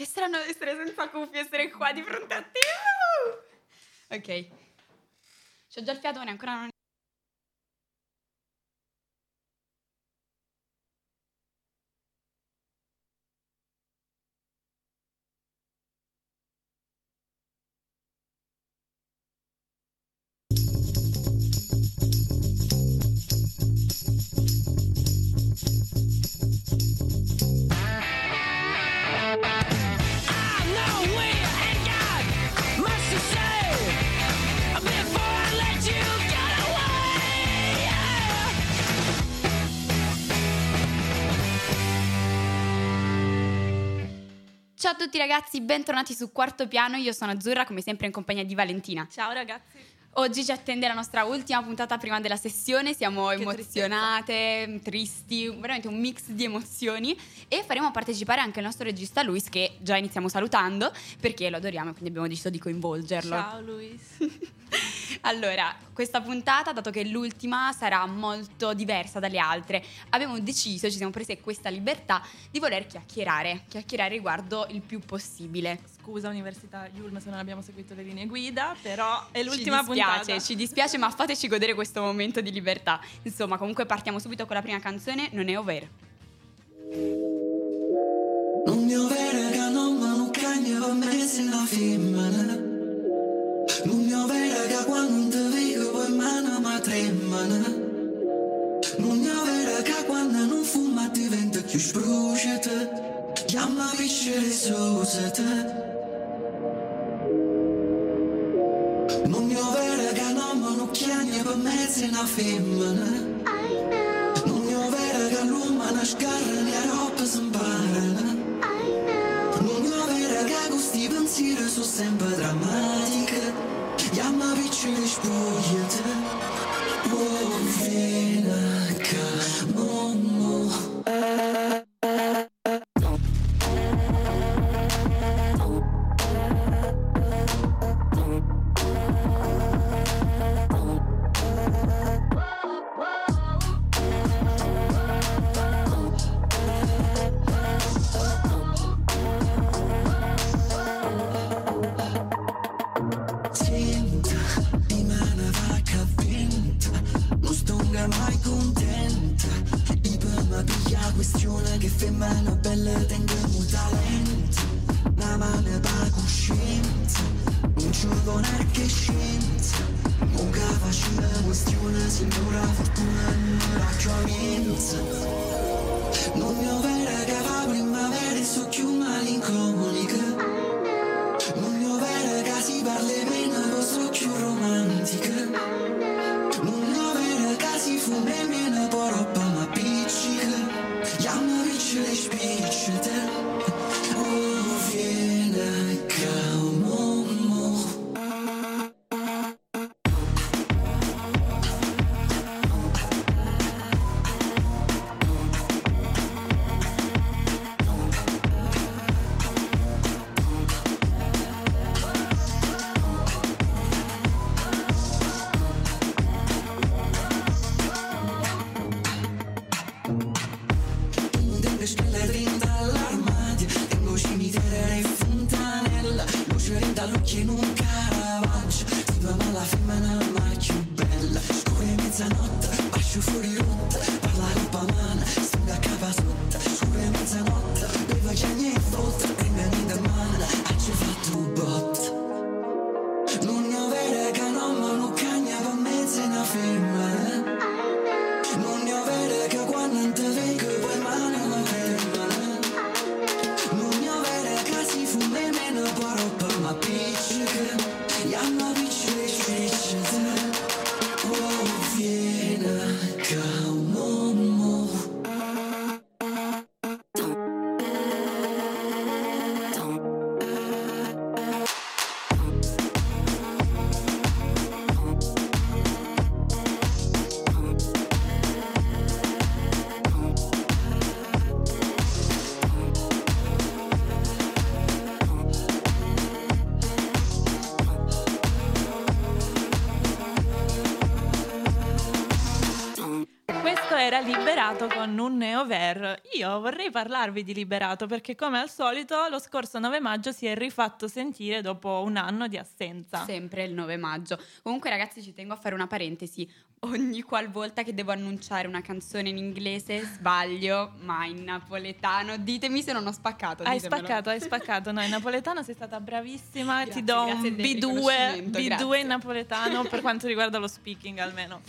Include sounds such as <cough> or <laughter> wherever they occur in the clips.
Che strano essere senza cuffie, essere qua di fronte a te. Ok. C'ho già il fiatone, ancora non... a tutti ragazzi, bentornati su Quarto Piano, io sono Azzurra, come sempre in compagnia di Valentina. Ciao ragazzi. Oggi ci attende la nostra ultima puntata prima della sessione, siamo Che emozionate, tristi, veramente un mix di emozioni e faremo partecipare anche il nostro regista Luis che già iniziamo salutando perché lo adoriamo e quindi abbiamo deciso di coinvolgerlo. Ciao Luis. <laughs> Allora, questa puntata, dato che è l'ultima, sarà molto diversa dalle altre. Abbiamo deciso, ci siamo prese questa libertà di voler chiacchierare, chiacchierare riguardo il più possibile. Scusa Università Yulm se non abbiamo seguito le linee guida, però è l'ultima ci dispiace, puntata. ci dispiace, ma fateci godere questo momento di libertà. Insomma, comunque partiamo subito con la prima canzone, Non è over. Non mi ovvero che non mi non cagna per me se la femmina tremano Non mi ovvero che quando non fuma diventa più spruciata Chiama piscere sosata Non mi ovvero che non mi cagna per me se la femmina non mi ovvero che l'uomo non scarra né roba si imparano Non mi ovvero che questi pensieri sono sempre drammatici Chiama piccoli spogliati Oh, Chiama piccole spiccate. Oh, neover. Io vorrei parlarvi di Liberato perché come al solito lo scorso 9 maggio si è rifatto sentire dopo un anno di assenza. Sempre il 9 maggio. Comunque ragazzi ci tengo a fare una parentesi. Ogni qualvolta che devo annunciare una canzone in inglese sbaglio, ma in napoletano ditemi se non ho spaccato. Hai ditemelo. spaccato, hai spaccato. No, in napoletano sei stata bravissima. Grazie, Ti do un grazie del B2, riconoscimento, B2 grazie. in napoletano per quanto riguarda lo speaking almeno.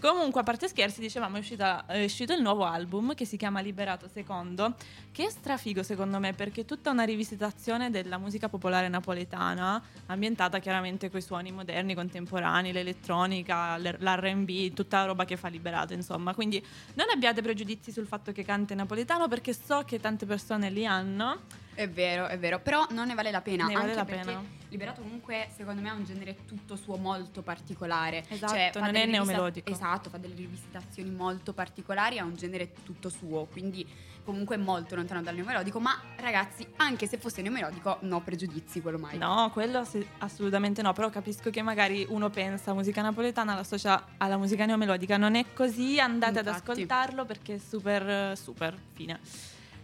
Comunque, a parte scherzi, dicevamo, è, uscita- è uscito il nuovo album che si chiama Liberato Secondo, che è strafigo secondo me perché è tutta una rivisitazione della musica popolare napoletana, ambientata chiaramente con i suoni moderni, contemporanei, l'elettronica, l'R&B, tutta la roba che fa Liberato, insomma. Quindi non abbiate pregiudizi sul fatto che canta in napoletano perché so che tante persone li hanno. È vero, è vero, però non ne vale la pena. Ne vale la pena. Liberato comunque secondo me ha un genere tutto suo molto particolare. Esatto, Cioè, non è neomelodico. Esatto, fa delle rivisitazioni molto particolari, ha un genere tutto suo, quindi comunque molto lontano dal neomelodico, ma ragazzi, anche se fosse neomelodico, no pregiudizi, quello mai. No, quello assolutamente no, però capisco che magari uno pensa musica napoletana, l'associa alla musica neomelodica, non è così, andate ad Infatti. ascoltarlo perché è super, super fine.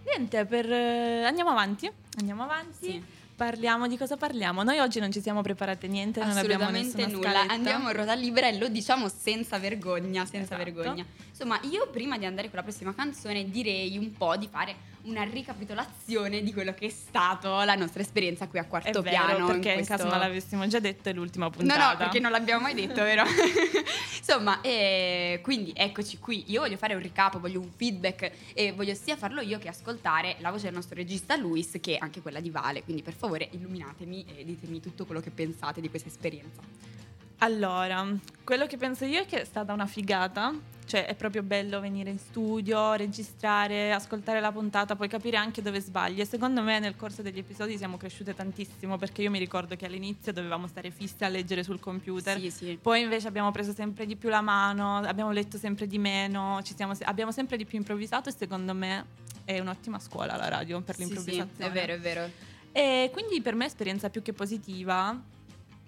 Niente, per, eh, andiamo avanti, andiamo avanti. Sì. Parliamo di cosa parliamo? Noi oggi non ci siamo preparate niente, non abbiamo Assolutamente nessuna nulla. scaletta. Andiamo a ruota libera e lo diciamo senza vergogna, senza Esatto. vergogna. Insomma, io prima di andare con la prossima canzone direi un po' di fare una ricapitolazione di quello che è stato la nostra esperienza qui a È quarto vero, piano. perché in, questo- caso non l'avessimo già detto è l'ultima No, puntata. no, perché non l'abbiamo mai detto, vero? <laughs> Insomma, eh, quindi eccoci qui. Io voglio fare un recap, voglio un feedback e voglio sia farlo io che ascoltare la voce del nostro regista Luis, che è anche quella di Vale. Quindi per favore illuminatemi e ditemi tutto quello che pensate di questa esperienza. Allora, quello che penso io è che è stata una figata, cioè è proprio bello venire in studio, registrare, ascoltare la puntata, poi capire anche dove sbagli. E secondo me nel corso degli episodi siamo cresciute tantissimo perché io mi ricordo che all'inizio dovevamo stare fisse a leggere sul computer. Sì, sì. Poi invece abbiamo preso sempre di più la mano, abbiamo letto sempre di meno, ci siamo- abbiamo sempre di più improvvisato e secondo me è un'ottima scuola la radio per Sì, sì, l'improvvisazione. è vero, è vero. E quindi per me è esperienza più che positiva.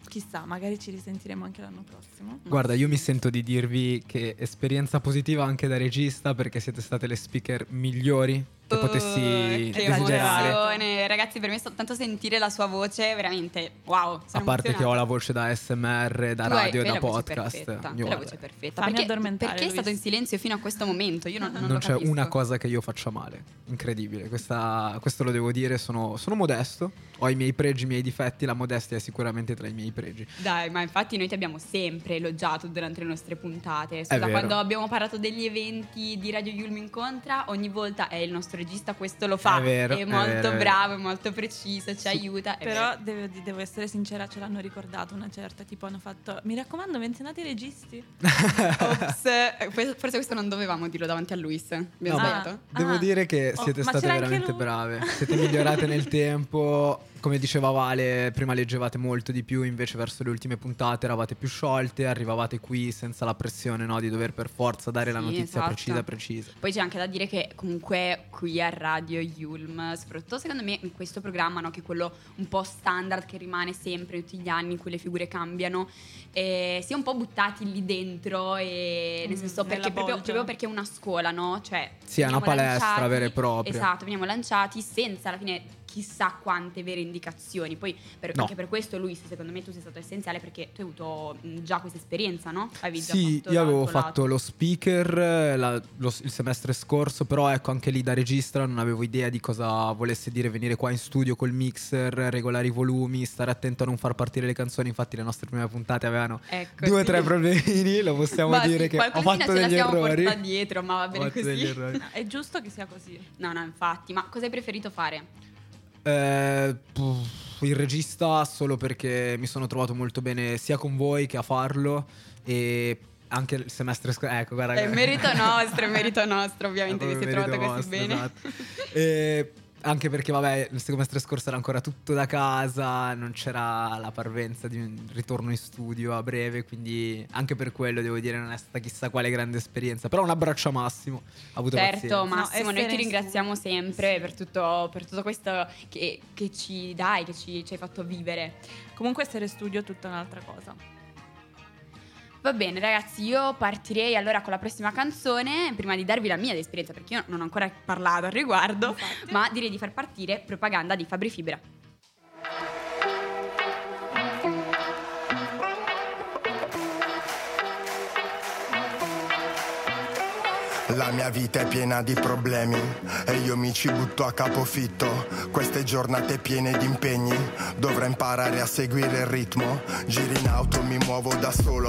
Chissà, magari ci risentiremo anche l'anno prossimo. Guarda, io mi sento di dirvi che esperienza positiva anche da regista perché siete state le speaker migliori che potessi che desiderare. emozione. Ragazzi, per me soltanto sentire la sua voce, veramente wow. A parte che ho la voce da SMR, da Tu radio e da podcast. perfetta, la voce perfetta. Fammi Perché, perché è stato in silenzio fino a questo momento? Io non, non non lo c'è capisco. una cosa che io faccia male. Incredibile. Questa- questo lo devo dire. Sono, sono modesto. Ho i miei pregi, i miei difetti. La modestia è sicuramente tra i miei pregi. Dai, ma infatti noi ti abbiamo sempre elogiato durante le nostre puntate. Scusa, quando abbiamo parlato degli eventi di Radio Yulm Incontra, ogni volta è il nostro regista questo lo fa. È vero, è molto è vero. bravo, è molto preciso, ci aiuta. è Però devo, devo essere sincera, ce l'hanno ricordato una certa, tipo hanno fatto, mi raccomando, menzionate i registi. <laughs> Ops, eh, forse questo non dovevamo dirlo davanti a Luis. Abbiamo No, sbagliato? Devo Ah. dire che Oh, siete ma state veramente brave. <laughs> Siete migliorate nel tempo. Come diceva Vale, prima leggevate molto di più, invece verso le ultime puntate eravate più sciolte, arrivavate qui senza la pressione no, di dover per forza dare la Sì, notizia esatto. precisa precisa. Poi c'è anche da dire che comunque qui a Radio Yulm, soprattutto secondo me in questo programma, no, che è quello un po' standard che rimane sempre tutti gli anni in cui le figure cambiano, eh, si è un po' buttati lì dentro e nel Mm, senso nella perché proprio, proprio perché è una scuola, no? Cioè, Sì, è una palestra lanciati- vera e propria. Esatto, veniamo lanciati senza alla fine chissà quante vere indicazioni. Poi per- No. anche per questo Luis, secondo me tu sei stato essenziale perché tu hai avuto mh, già questa esperienza, no? Avevi Sì, io avevo fatto lato. lo speaker la- lo- il semestre scorso, però ecco anche lì da regista non avevo idea di cosa volesse dire venire qua in studio col mixer, regolare i volumi, stare attento a non far partire le canzoni, infatti le nostre prime puntate avevano Ecco, due o sì. tre problemini, lo possiamo <laughs> Ma sì, dire che ho fatto degli siamo errori. portata dietro, ma va Ho bene fatto degli così. errori. <laughs> È giusto che sia così. No, no, infatti, ma cosa hai preferito fare? Eh, il regista solo perché mi sono trovato molto bene sia con voi che a farlo e anche il semestre scorso. Ecco, guarda. È merito <laughs> nostro, è merito nostro, ovviamente, vi siete trovate merito così bene. esatto. E anche perché, vabbè, il semestre scorso era ancora tutto da casa, non c'era la parvenza di un ritorno in studio a breve, quindi anche per quello devo dire non è stata chissà quale grande esperienza. Però un abbraccio a Massimo, ha avuto Certo, pazienza. Massimo, noi essere ti in ringraziamo sempre per tutto, per tutto questo che, che ci dai, che ci, ci hai fatto vivere. Comunque essere studio è tutta un'altra cosa. Va bene ragazzi, io partirei allora con la prossima canzone, prima di darvi la mia esperienza, perché io non ho ancora parlato al riguardo, Infatti. ma direi di far partire propaganda di Fabri Fibra. La mia vita è piena di problemi e io mi ci butto a capofitto. Queste giornate piene di impegni, dovrei imparare a seguire il ritmo. Giri in auto, mi muovo da solo,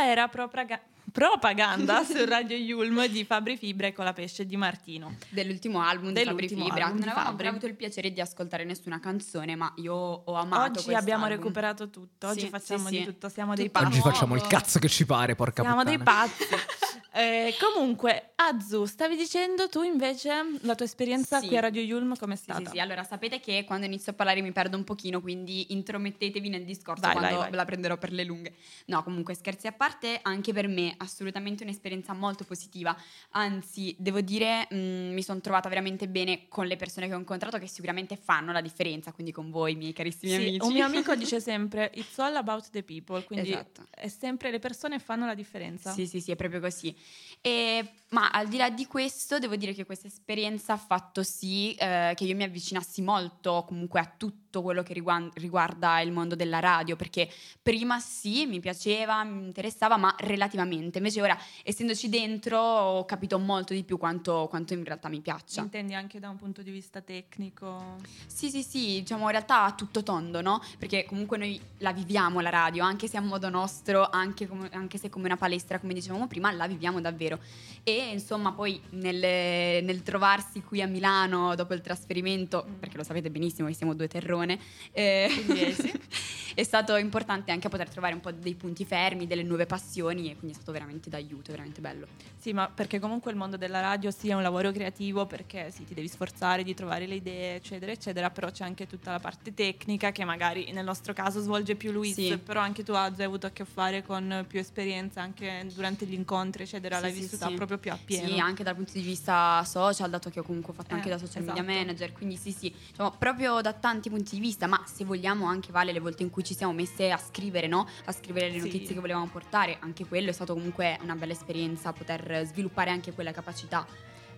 Questa era propaga- propaganda <laughs> su Radio Yulm di Fabri Fibre con la pesce di Martino. Dell'ultimo album di Fabri Dell'ultimo Fibra. album Non avevamo Fabri. ancora avuto il piacere di ascoltare nessuna canzone, ma io ho amato Oggi quest'album. abbiamo recuperato tutto, oggi Sì, facciamo sì, di sì. tutto, siamo dei Tutto pazzi. Oggi facciamo il cazzo che ci pare, porca Siamo puttana. dei pazzi. <laughs> Eh, comunque, Azu, stavi dicendo tu invece la tua esperienza Sì. qui a Radio Yulm com'è Sì, stata? sì, sì, allora sapete che quando inizio a parlare mi perdo un pochino, quindi intromettetevi nel discorso Vai, quando vai, vai. ve la prenderò per le lunghe. No, comunque scherzi a parte, anche per me assolutamente un'esperienza molto positiva, anzi devo dire mh, mi sono trovata veramente bene con le persone che ho incontrato che sicuramente fanno la differenza, quindi con voi miei carissimi Sì, amici. un mio amico <laughs> dice sempre it's all about the people, quindi Esatto. è sempre le persone fanno la differenza. Sì, sì, sì, è proprio così. E- ma al di là di questo, devo dire che questa esperienza ha fatto sì eh, che io mi avvicinassi molto comunque a tutto quello che riguan- riguarda il mondo della radio, perché prima sì, mi piaceva, mi interessava, ma relativamente. Invece ora, essendoci dentro, ho capito molto di più quanto, quanto in realtà mi piaccia. Intendi anche da un punto di vista tecnico? Sì, sì, sì, diciamo in realtà a tutto tondo, no? Perché comunque noi la viviamo la radio, anche se a modo nostro, anche, come- anche se come una palestra, come dicevamo prima, la viviamo davvero. E insomma poi nel, nel trovarsi qui a Milano dopo il trasferimento, perché lo sapete benissimo che siamo due terrone, eh, Pugliesi. <laughs> è stato importante anche poter trovare un po' dei punti fermi, delle nuove passioni e quindi è stato veramente d'aiuto, veramente bello. Sì, ma perché comunque il mondo della radio sia un lavoro creativo perché sì, ti devi sforzare di trovare le idee, eccetera, eccetera, però c'è anche tutta la parte tecnica che magari nel nostro caso svolge più Luis, Sì. però anche tu Azza, hai avuto a che fare con più esperienza anche durante gli incontri, eccetera, Sì, l'hai sì, vissuta sì. proprio più a pieno. Sì, anche dal punto di vista social, dato che ho comunque fatto anche Eh, da social media esatto. manager, quindi sì, sì, diciamo, proprio da tanti punti di vista, ma se vogliamo anche vale le volte in cui ci siamo messe a scrivere, no? A scrivere le Sì. notizie che volevamo portare, anche quello è stato comunque una bella esperienza, poter sviluppare anche quella capacità.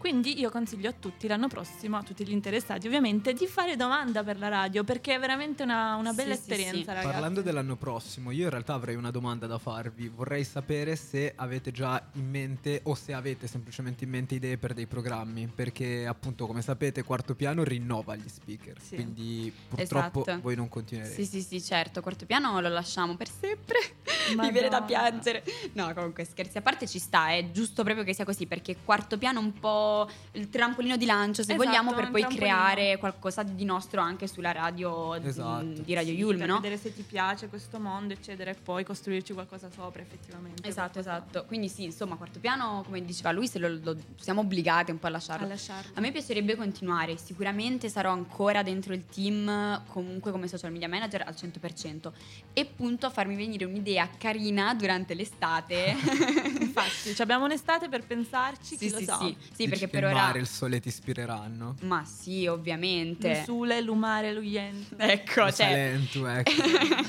Quindi io consiglio a tutti l'anno prossimo, a tutti gli interessati ovviamente, di fare domanda per la radio perché è veramente una, una bella Sì, sì, esperienza, sì. ragazzi. Parlando dell'anno prossimo, io in realtà avrei una domanda da farvi. Vorrei sapere se avete già in mente o se avete semplicemente in mente idee per dei programmi, perché appunto come sapete Quarto Piano rinnova gli speaker, Sì. quindi purtroppo Esatto. voi non continuerete. Sì, sì, sì, certo, quarto piano lo lasciamo per sempre. <laughs> Mi viene da piangere. No, comunque scherzi a parte ci sta, è giusto proprio che sia così, perché quarto piano è un po' il trampolino di lancio, se Esatto, vogliamo, per poi trampolino. creare qualcosa di nostro anche sulla radio mm, Esatto. di Radio Sì, Yulm, per no? vedere se ti piace questo mondo, eccetera, e poi costruirci qualcosa sopra effettivamente. Esatto, esatto. Quindi sì, insomma, quarto piano, come diceva lui, se lo, lo- siamo obbligati un po' a lasciarlo. A lasciarlo. A me piacerebbe continuare, sicuramente sarò ancora dentro il team, comunque come social media manager al 100% e appunto a farmi venire un'idea carina durante l'estate. <laughs> Infatti, ci abbiamo un'estate per pensarci, chi sì, lo sì, sa. sì, sì, Dici perché per il ora... mare il sole ti ispireranno. Ma sì, ovviamente. L'usule, l'umare, l'uiente. Ecco, cioè... Salento, ecco.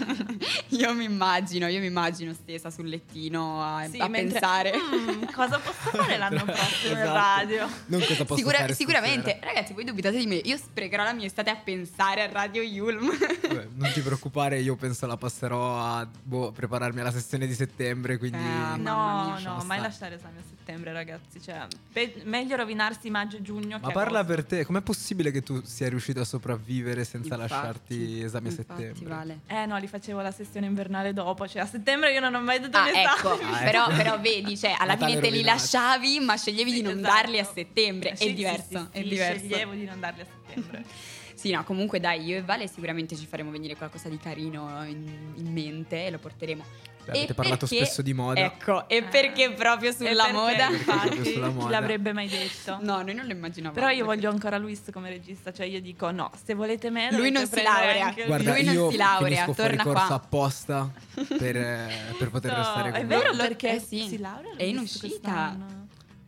<laughs> io mi immagino, io mi immagino stesa sul lettino a, Sì, a mentre- pensare. Mm, cosa posso fare l'anno <laughs> prossimo in Esatto. radio? Non cosa posso Sicura- fare sicuramente, stasera. ragazzi, voi dubitate di me. Io sprecherò la mia estate a pensare a Radio Yulm. Vabbè, non ti preoccupare, io penso la passerò a boh, prepararmi alla sessione di settembre, quindi... Ah, No, no, mai lasciare esami a settembre, ragazzi. Cioè, pe- meglio rovinarsi maggio e giugno Ma che parla agosto. per te, com'è possibile che tu sia riuscito a sopravvivere senza Infatti, lasciarti esami a settembre? Vale. Eh no, li facevo la sessione invernale dopo, cioè a settembre io non ho mai dato Ah, ecco, Ah, però, ecco. però vedi, cioè, alla Natale fine te li lasciavi, ma sceglievi Sì, di non esatto. darli a settembre. Eh, sì, è sì, diverso, sì, è sì, diverso. Sceglievo di non darli a settembre. <laughs> Sì, no, comunque dai, io e Vale sicuramente ci faremo venire qualcosa di carino in, in mente e lo porteremo. Beh, avete E parlato perché- spesso di moda. Ecco, e Eh. perché proprio sulla perché, moda? Infatti, sulla chi moda. l'avrebbe mai detto? No, noi non lo immaginavamo. Però io voglio ancora Luis come regista, cioè io dico no, se volete me Lui non si laurea. Guarda, Lui non si laurea, torna corso qua. apposta per, eh, per poter <laughs> No, restare è con vero voi. Lo- perché eh sì. si laurea È in uscita. quest'anno.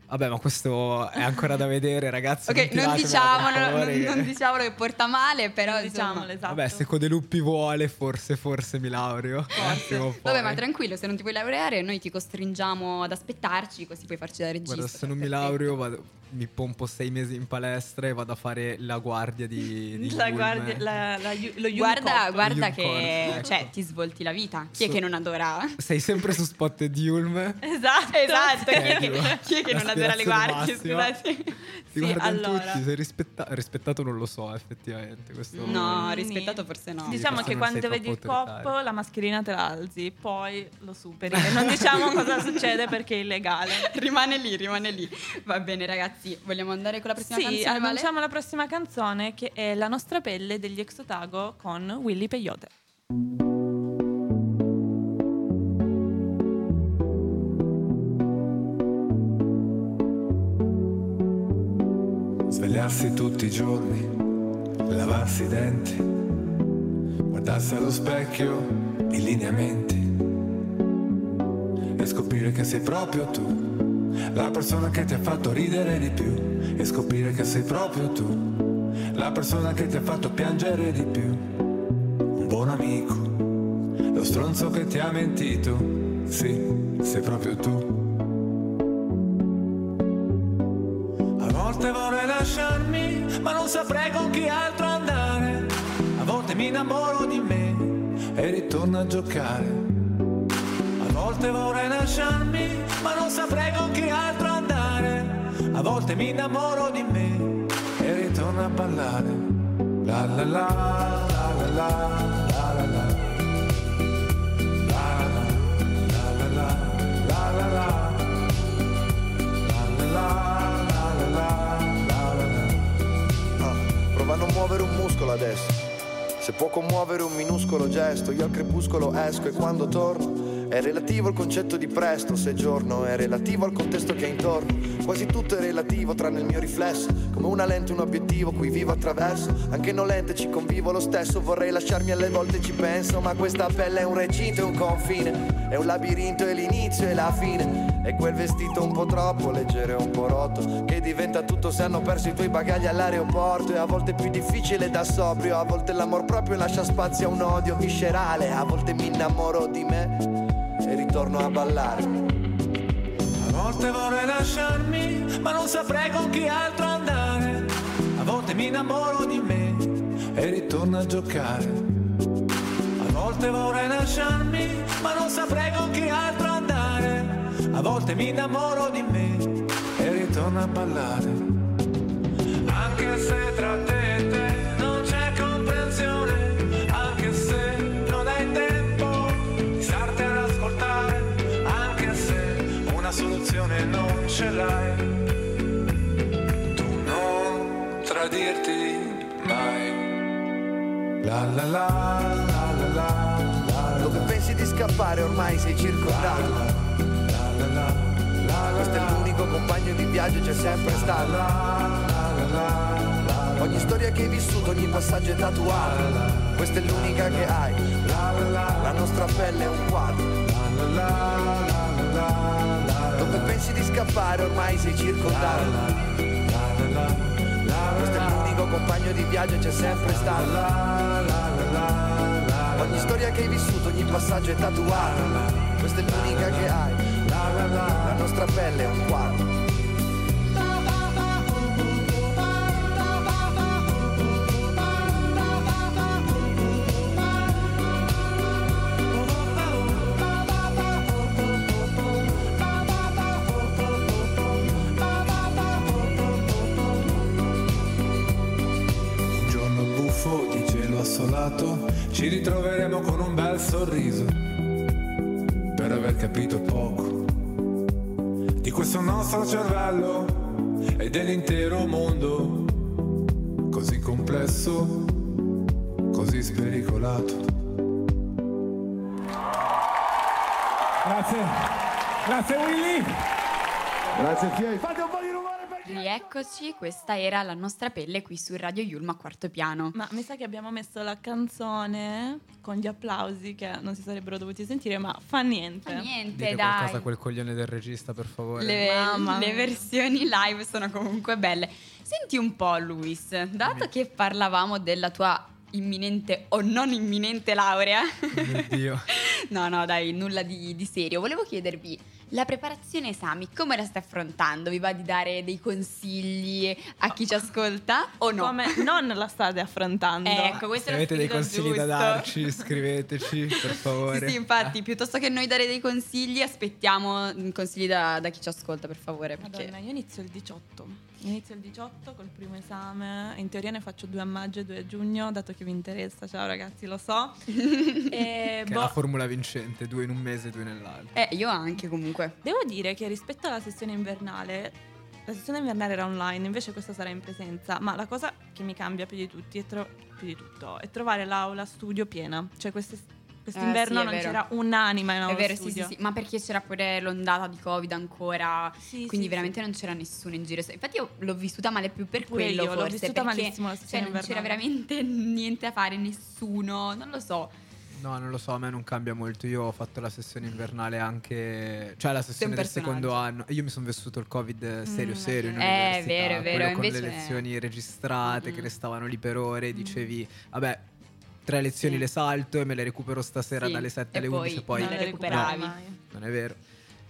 Vabbè, ma questo è ancora da vedere, ragazzi. Ok, non non, non che- diciamolo che porta male, però Non diciamolo, esatto. Vabbè, se Codeluppi vuole, forse, forse mi laureo. Forse. Poi. Vabbè, ma tranquillo, se non ti puoi laureare, noi ti costringiamo ad aspettarci, così puoi farci da regista. Guarda, se non mi Perfetto. laureo, vado- mi pompo sei mesi in palestra e vado a fare la guardia di, di la guardia, la, la, lo Guarda, guarda che ecco. cioè, ti svolti la vita. Chi è So- che non adora? Sei sempre su spot di Yulm. <laughs> Esatto, Esatto, chi è che, chi è che non adora le guardie? L'aspirazione Scusate. Ti Sì, guardano allora. tutti, sei rispetta- rispettato non lo so effettivamente. Questo... No, Mm, rispettato forse no. Diciamo che quando vedi il autoritario. la mascherina te la alzi, poi lo superi. E non <laughs> diciamo cosa succede perché è illegale. <laughs> Rimane lì, rimane lì. Va bene, ragazzi, vogliamo andare con la prossima Sì, canzone? Vale? annunciamo la prossima canzone che è La nostra pelle degli Exotago con Willy Peyote. Svegliarsi tutti i giorni, lavarsi i denti, guardarsi allo specchio, i lineamenti e scoprire che sei proprio tu, la persona che ti ha fatto ridere di più e scoprire che sei proprio tu, la persona che ti ha fatto piangere di più, un buon amico, lo stronzo che ti ha mentito, sì, sei proprio tu. Lasciarmi, ma non saprei con chi altro andare. A volte mi innamoro di me e ritorno a giocare. A volte vorrei lasciarmi, ma non saprei con chi altro andare. A volte mi innamoro di me e ritorno a ballare. La la la, la la la, stesso. Se può commuovere un minuscolo gesto, io al crepuscolo esco e quando torno è relativo il concetto di presto, se giorno è relativo al contesto che è intorno. Quasi tutto è relativo tranne il mio riflesso, come una lente, un obiettivo cui vivo attraverso. Anche non lente ci convivo lo stesso, vorrei lasciarmi alle volte ci penso, ma questa pelle è un recinto e un confine, è un labirinto e l'inizio e la fine. E quel vestito un po' troppo leggero e un po' rotto, che diventa tutto se hanno perso i tuoi bagagli all'aeroporto. E a volte è più difficile da sobrio, a volte l'amor proprio lascia spazio a un odio viscerale, a volte mi innamoro di me e ritorno a ballare. A volte vorrei lasciarmi, ma non saprei con chi altro mi innamoro di me e ritorno a giocare. A volte vorrei lasciarmi, ma non saprei con chi altro andare. A volte mi innamoro di me e ritorno a ballare. Anche se tra te e te non c'è comprensione, anche se non hai tempo di starti ad ascoltare, anche se una soluzione non ce l'hai. La la la la la la la Dove pensi di scappare ormai sei circondato. Questo è l'unico compagno di viaggio c'è sempre stato. Ogni storia che hai vissuto, ogni passaggio è tatuato. Questa è l'unica che hai. La nostra pelle è un quadro. Dove pensi di scappare ormai sei circondato. Questo è l'unico compagno di viaggio c'è sempre stato. Ogni storia che hai vissuto, ogni passaggio è tatuato. Questa è l'unica che hai. La nostra pelle è un quadro. Sorriso per aver capito poco di questo nostro cervello e dell'intero mondo così complesso, così spericolato. Grazie, grazie Willy. Grazie. Fate un po' di rumore per Rieccoci, questa era la nostra pelle qui su Radio Yulma quarto piano. Ma mi sa che abbiamo messo la canzone con gli applausi che non si sarebbero dovuti sentire, ma fa niente. Fa niente, Dite dai. qualcosa a quel coglione del regista, per favore. Le, Mamma le versioni live sono comunque belle. Senti un po', Luis, dato che parlavamo della tua imminente o non imminente laurea, Mio Dio. <laughs> no, no, dai, nulla di, di serio. Volevo chiedervi la preparazione esami, come la stai affrontando? Vi va di dare dei consigli a chi ci ascolta o no? Come non la state affrontando? <laughs> Ecco, questo Se avete dei consigli da giusto. darci, scriveteci, <laughs> per favore. Sì, sì, infatti, piuttosto che noi dare dei consigli, aspettiamo mm, consigli da, da chi ci ascolta, per favore. Perché... Madonna, io inizio il 18. Inizio il 18 col primo esame. In teoria ne faccio due a maggio e due a giugno, dato che vi interessa. Ciao ragazzi, lo so. <laughs> e, Che è boh, la formula vincente, due in un mese, due nell'altro. Eh, io anche comunque. devo dire che rispetto alla sessione invernale, la sessione invernale era online, invece questa sarà in presenza. Ma la cosa che mi cambia più di, tutti è tro- più di tutto è trovare l'aula studio piena. Cioè, queste- quest'inverno Eh, sì, non vero. c'era un'anima in È vero, sì, sì, studio. sì, ma perché c'era pure l'ondata di Covid ancora, Sì, quindi sì, veramente non c'era nessuno in giro. Infatti io l'ho vissuta male più per Pure quello io, l'ho forse, vissuta perché malissimo la cioè, non c'era veramente <laughs> niente da fare, nessuno, non lo so. No, non lo so, a me non cambia molto. Io ho fatto la sessione invernale anche. Cioè, la sessione del secondo anno. Io mi sono vissuto il Covid serio, Mm, serio. In eh, università, è vero, è vero, quello Con le lezioni registrate Mm. che restavano lì per ore. Dicevi, vabbè, tre lezioni Sì. le salto e me le recupero stasera Sì, dalle 7 e alle poi 11. Poi non Non le recuperavi. mai. non è vero.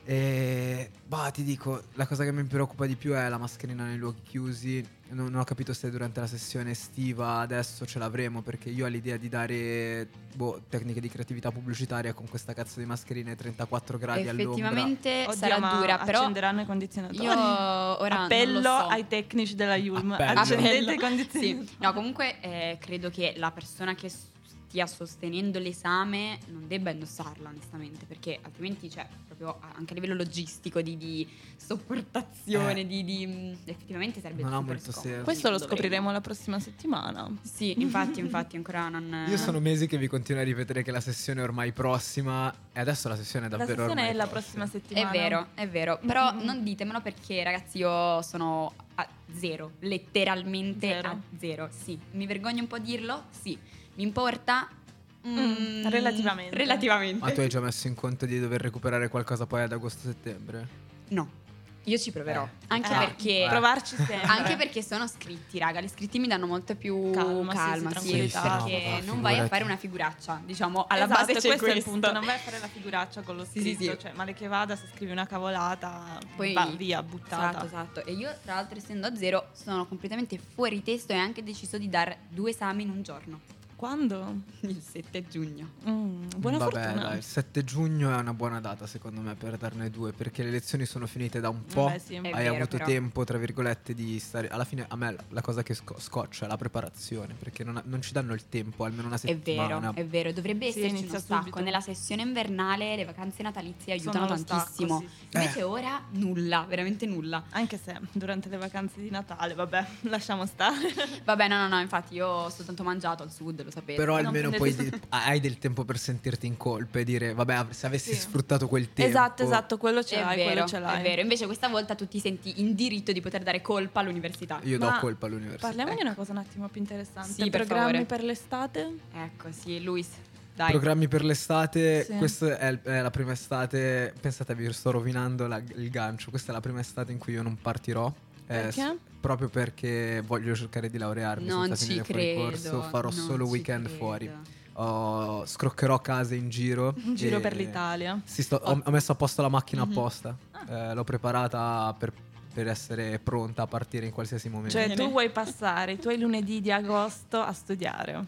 E bah, ti dico, la cosa che mi preoccupa di più è la mascherina nei luoghi chiusi. Non, non ho capito se durante la sessione estiva adesso ce l'avremo, perché io ho l'idea di dare boh, tecniche di creatività pubblicitaria con questa cazzo di mascherina ai 34 gradi all'ombra. Effettivamente Oddio, sarà dura, però accenderanno i condizionatori. io ora Appello non lo so. ai tecnici della Yulm. Appello. Accendete i condizionatori. Sì. No, comunque eh, credo che la persona che stia sostenendo l'esame non debba indossarla, onestamente, perché altrimenti, cioè, proprio anche a livello logistico, di, di sopportazione, Eh. di, di- mh, effettivamente sarebbe Non ha super molto scomodo. senso. Questo lo scopriremo la prossima settimana. Sì, infatti, infatti ancora non... Io sono mesi che vi continuo a ripetere che la sessione è ormai prossima e adesso la sessione è La davvero sessione ormai è la prossima. prossima È settimana. vero, è vero, però Mm. non ditemelo perché ragazzi io sono a zero, letteralmente Zero. a zero, sì. Mi vergogno un po' a dirlo? Sì. Mi importa? Mm, relativamente. Relativamente. Ma tu hai già messo in conto di dover recuperare qualcosa poi ad agosto-settembre? No, io ci proverò. Eh. Anche Eh, perché... provarci sempre. Anche perché sono scritti, raga. Gli scritti mi danno molto più Calma, calma, sì, sì, sì, tranquillità. perché no, non vai a fare una figuraccia, diciamo, alla Esatto, base c'è questo è il questo. punto, non vai a fare la figuraccia con lo scritto, sì, sì. cioè male che vada se scrivi una cavolata Poi va via, buttata. Esatto, esatto. E io, tra l'altro, essendo a zero, sono completamente fuori testo e ho anche deciso di dare due esami in un giorno. Quando? <laughs> Il 7 giugno. Mm, buona Vabbè, fortuna. dai, il 7 giugno è una buona data secondo me per darne due, perché le lezioni sono finite da un po'. Beh, sì. È Hai vero, avuto però. tempo, tra virgolette, di stare. Alla fine, a me la cosa che sco- scoccia è la preparazione, perché non, non ci danno il tempo, almeno una È settimana. vero, è vero. Dovrebbe Sì, esserci uno stacco. subito. Nella sessione invernale le vacanze natalizie aiutano lo stacco, tantissimo. sì. Invece ora nulla, veramente nulla. Anche se durante le vacanze di Natale, vabbè, <laughs> lasciamo stare. Vabbè, no, no, no, infatti io ho soltanto mangiato al sud, lo sapete. Però Non almeno poi di- <laughs> hai del tempo per sentirti in colpa e dire, vabbè, se avessi Sì. sfruttato quel tempo. Esatto, esatto, quello ce È l'hai, vero, quello ce l'hai. è vero. Invece questa volta tu ti senti in diritto di poter dare colpa all'università. Io Ma do colpa all'università. Parliamo di una cosa un attimo più interessante. Sì, per Programmi favore. per l'estate? Ecco, sì, Luis. Dai. Programmi per l'estate, Sì. questa è, è la prima estate, pensate vi sto rovinando la- il gancio, questa è la prima estate in cui io non partirò. Eh, Perché? s- proprio perché voglio cercare di laurearmi non senza ci finire fuori credo. corso, farò non solo weekend credo. fuori. Oh, scroccherò case in giro. <laughs> Un giro per l'Italia. Sì, sto- ho, ho messo a posto la macchina Mhm. apposta, Eh, l'ho preparata per, per essere pronta a partire in qualsiasi momento. Cioè, tu vuoi passare i tuoi lunedì di agosto a studiare.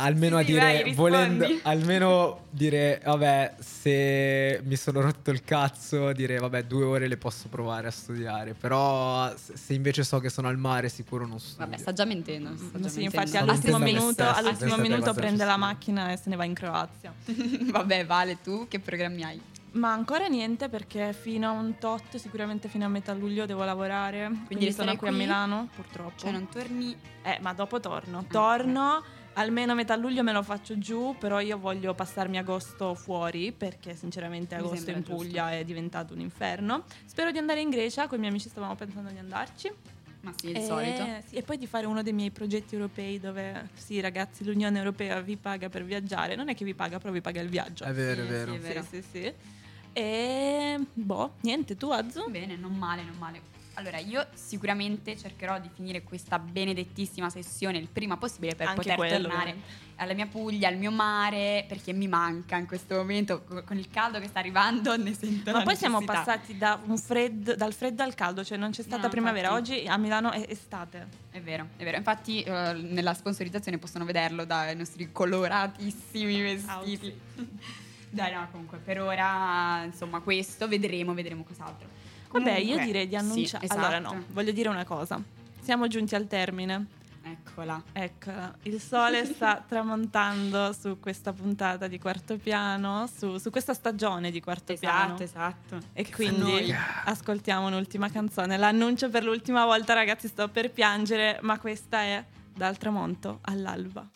Almeno Sì, a dire, vai, volendo, almeno dire, vabbè, se mi sono rotto il cazzo, dire, vabbè, due ore le posso provare a studiare. Però se invece so che sono al mare, sicuro non studio. Vabbè, sta già mentendo. sta già Sì, mentendo. infatti all'ultimo minuto, all'ultimo minuto prende la macchina e se ne va in Croazia. <laughs> Vabbè, Vale, tu che programmi hai? Ma ancora niente perché fino a un tot, sicuramente fino a metà luglio devo lavorare. Quindi, sono resterai qui a qui? Milano, purtroppo. Cioè, non torni... Eh, ma dopo torno. Torno, almeno a metà luglio me lo faccio giù, però io voglio passarmi agosto fuori perché sinceramente Mi agosto in Puglia è diventato un inferno. Spero di andare in Grecia, con i miei amici stavamo pensando di andarci. Ma sì, il e, solito. sì, e poi di fare uno dei miei progetti europei dove, sì ragazzi, l'Unione Europea vi paga per viaggiare. Non è che vi paga, però vi paga il viaggio. È vero, Sì, è vero. sì, è vero. Sì, sì, sì. E boh, niente, tu Azzu? Bene, non male, non male. Allora, io sicuramente cercherò di finire questa benedettissima sessione il prima possibile per Anche poter quello, tornare ovviamente. alla mia Puglia, al mio mare, perché mi manca in questo momento, co- con il caldo che sta arrivando, ne sento Ma poi siamo passati da un freddo, dal freddo al caldo, cioè non c'è stata No, primavera. infatti. Oggi a Milano è estate. È vero, è vero. Infatti eh, nella sponsorizzazione possono vederlo dai nostri coloratissimi vestiti. <laughs> Dai, no, comunque per ora, insomma, questo vedremo, vedremo cos'altro. Vabbè, io Comunque, direi di sì, annunciare. esatto. Allora, no, voglio dire una cosa. Siamo giunti al termine. Eccola. Eccola, il sole sta <laughs> tramontando su questa puntata di quarto piano, su, su questa stagione di quarto piano. Esatto, esatto. E Che quindi ascoltiamo un'ultima canzone. L'annuncio per l'ultima volta, ragazzi, sto per piangere, ma questa è Dal tramonto all'alba.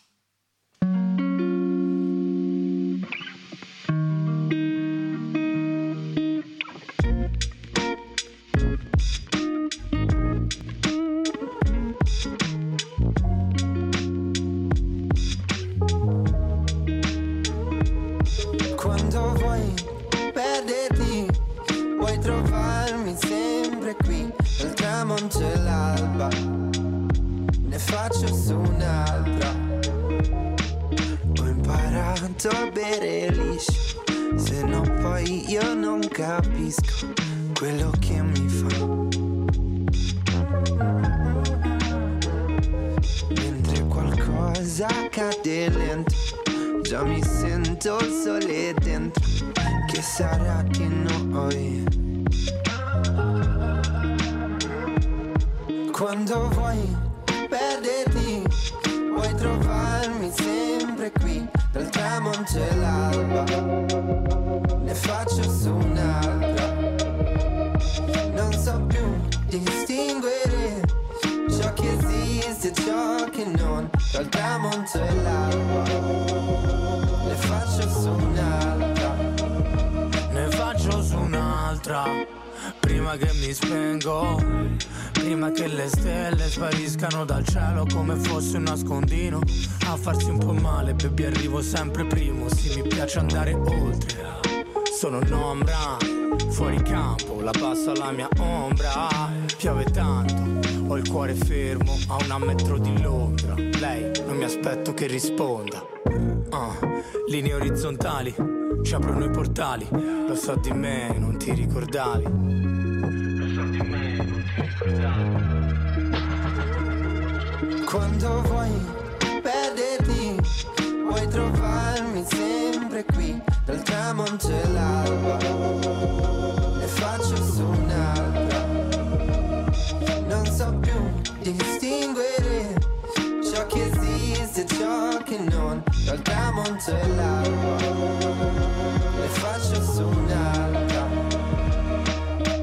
Esiste e ciò che non, dal tramonto all'alba. Ne faccio su un'altra. Ne faccio su un'altra. Prima che mi spengo Prima che le stelle spariscano dal cielo come fosse un nascondino. A farsi un po' male, baby arrivo sempre primo. Sì, mi piace andare oltre Sono un'ombra, fuori campo, la passa la mia ombra. Piove tanto, ho il cuore fermo a una metro di Londra Lei, non mi aspetto che risponda Ah, linee orizzontali, ci aprono i portali. Lo so di me, non ti ricordavi. Lo so di me, non ti ricordavi. Quando vuoi perderti, vuoi trovarmi sempre qui, dal tramonto all'alba. Ne faccio su ciò che non, dal tramonto all'alba. Ne faccio su un'altra.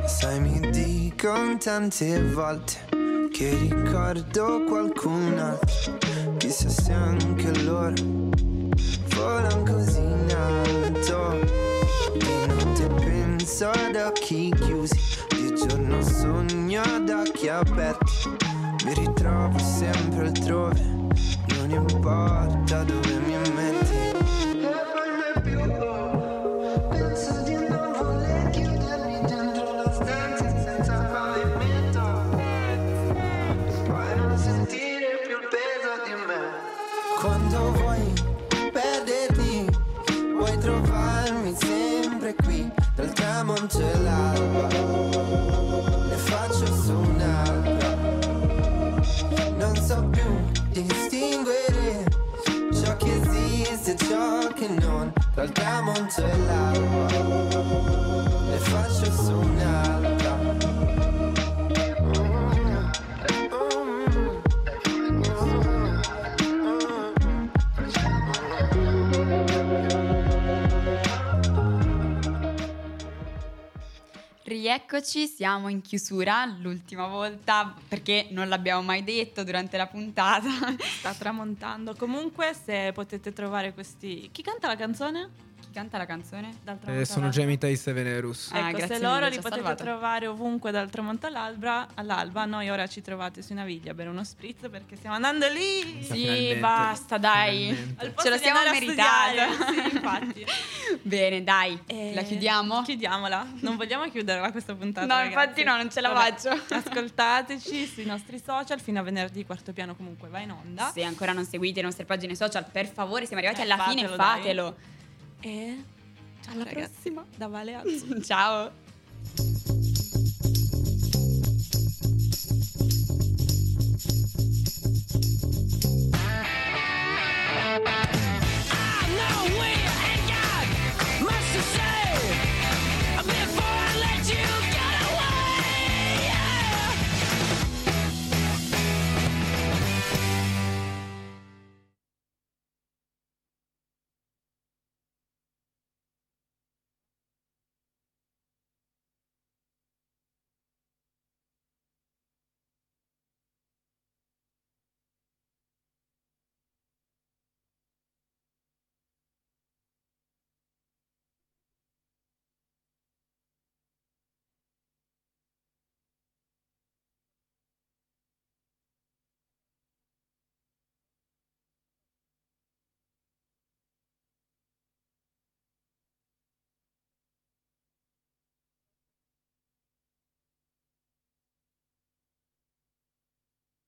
Sai, mi dicono tante volte che ricordo qualcun altro. Chissà se anche loro volano così in alto. Di notte penso ad occhi chiusi, di giorno sogno ad occhi aperti. Mi ritrovo sempre altrove, non importa dove mi metti. Non Dal tramonto Rieccoci, siamo in chiusura l'ultima volta perché non l'abbiamo mai detto durante la puntata. Sta tramontando. Comunque, se potete trovare questi. Chi canta la canzone? Chi canta la canzone? Eh, sono all'alba. Gemita e Sevenerus. Ah, Ecco, grazie se loro mille, li potete salvato. trovare ovunque dal tramonto all'alba, all'alba, noi ora ci trovate su Naviglia per uno spritz perché stiamo andando lì. Sì, Finalmente. basta, dai. Ce di siamo meritata. <laughs> Sì, infatti. Bene, dai. Eh, La chiudiamo? Chiudiamola. Non vogliamo chiuderla questa puntata. No, ragazzi. infatti no, non ce la Vabbè, faccio. <laughs> Ascoltateci sui nostri social fino a venerdì, quarto piano comunque va in onda. Se ancora non seguite le nostre pagine social, per favore, siamo arrivati Eh, alla fine, fatelo, dai. E alla ragazzi. prossima da Vale. <laughs> Ciao.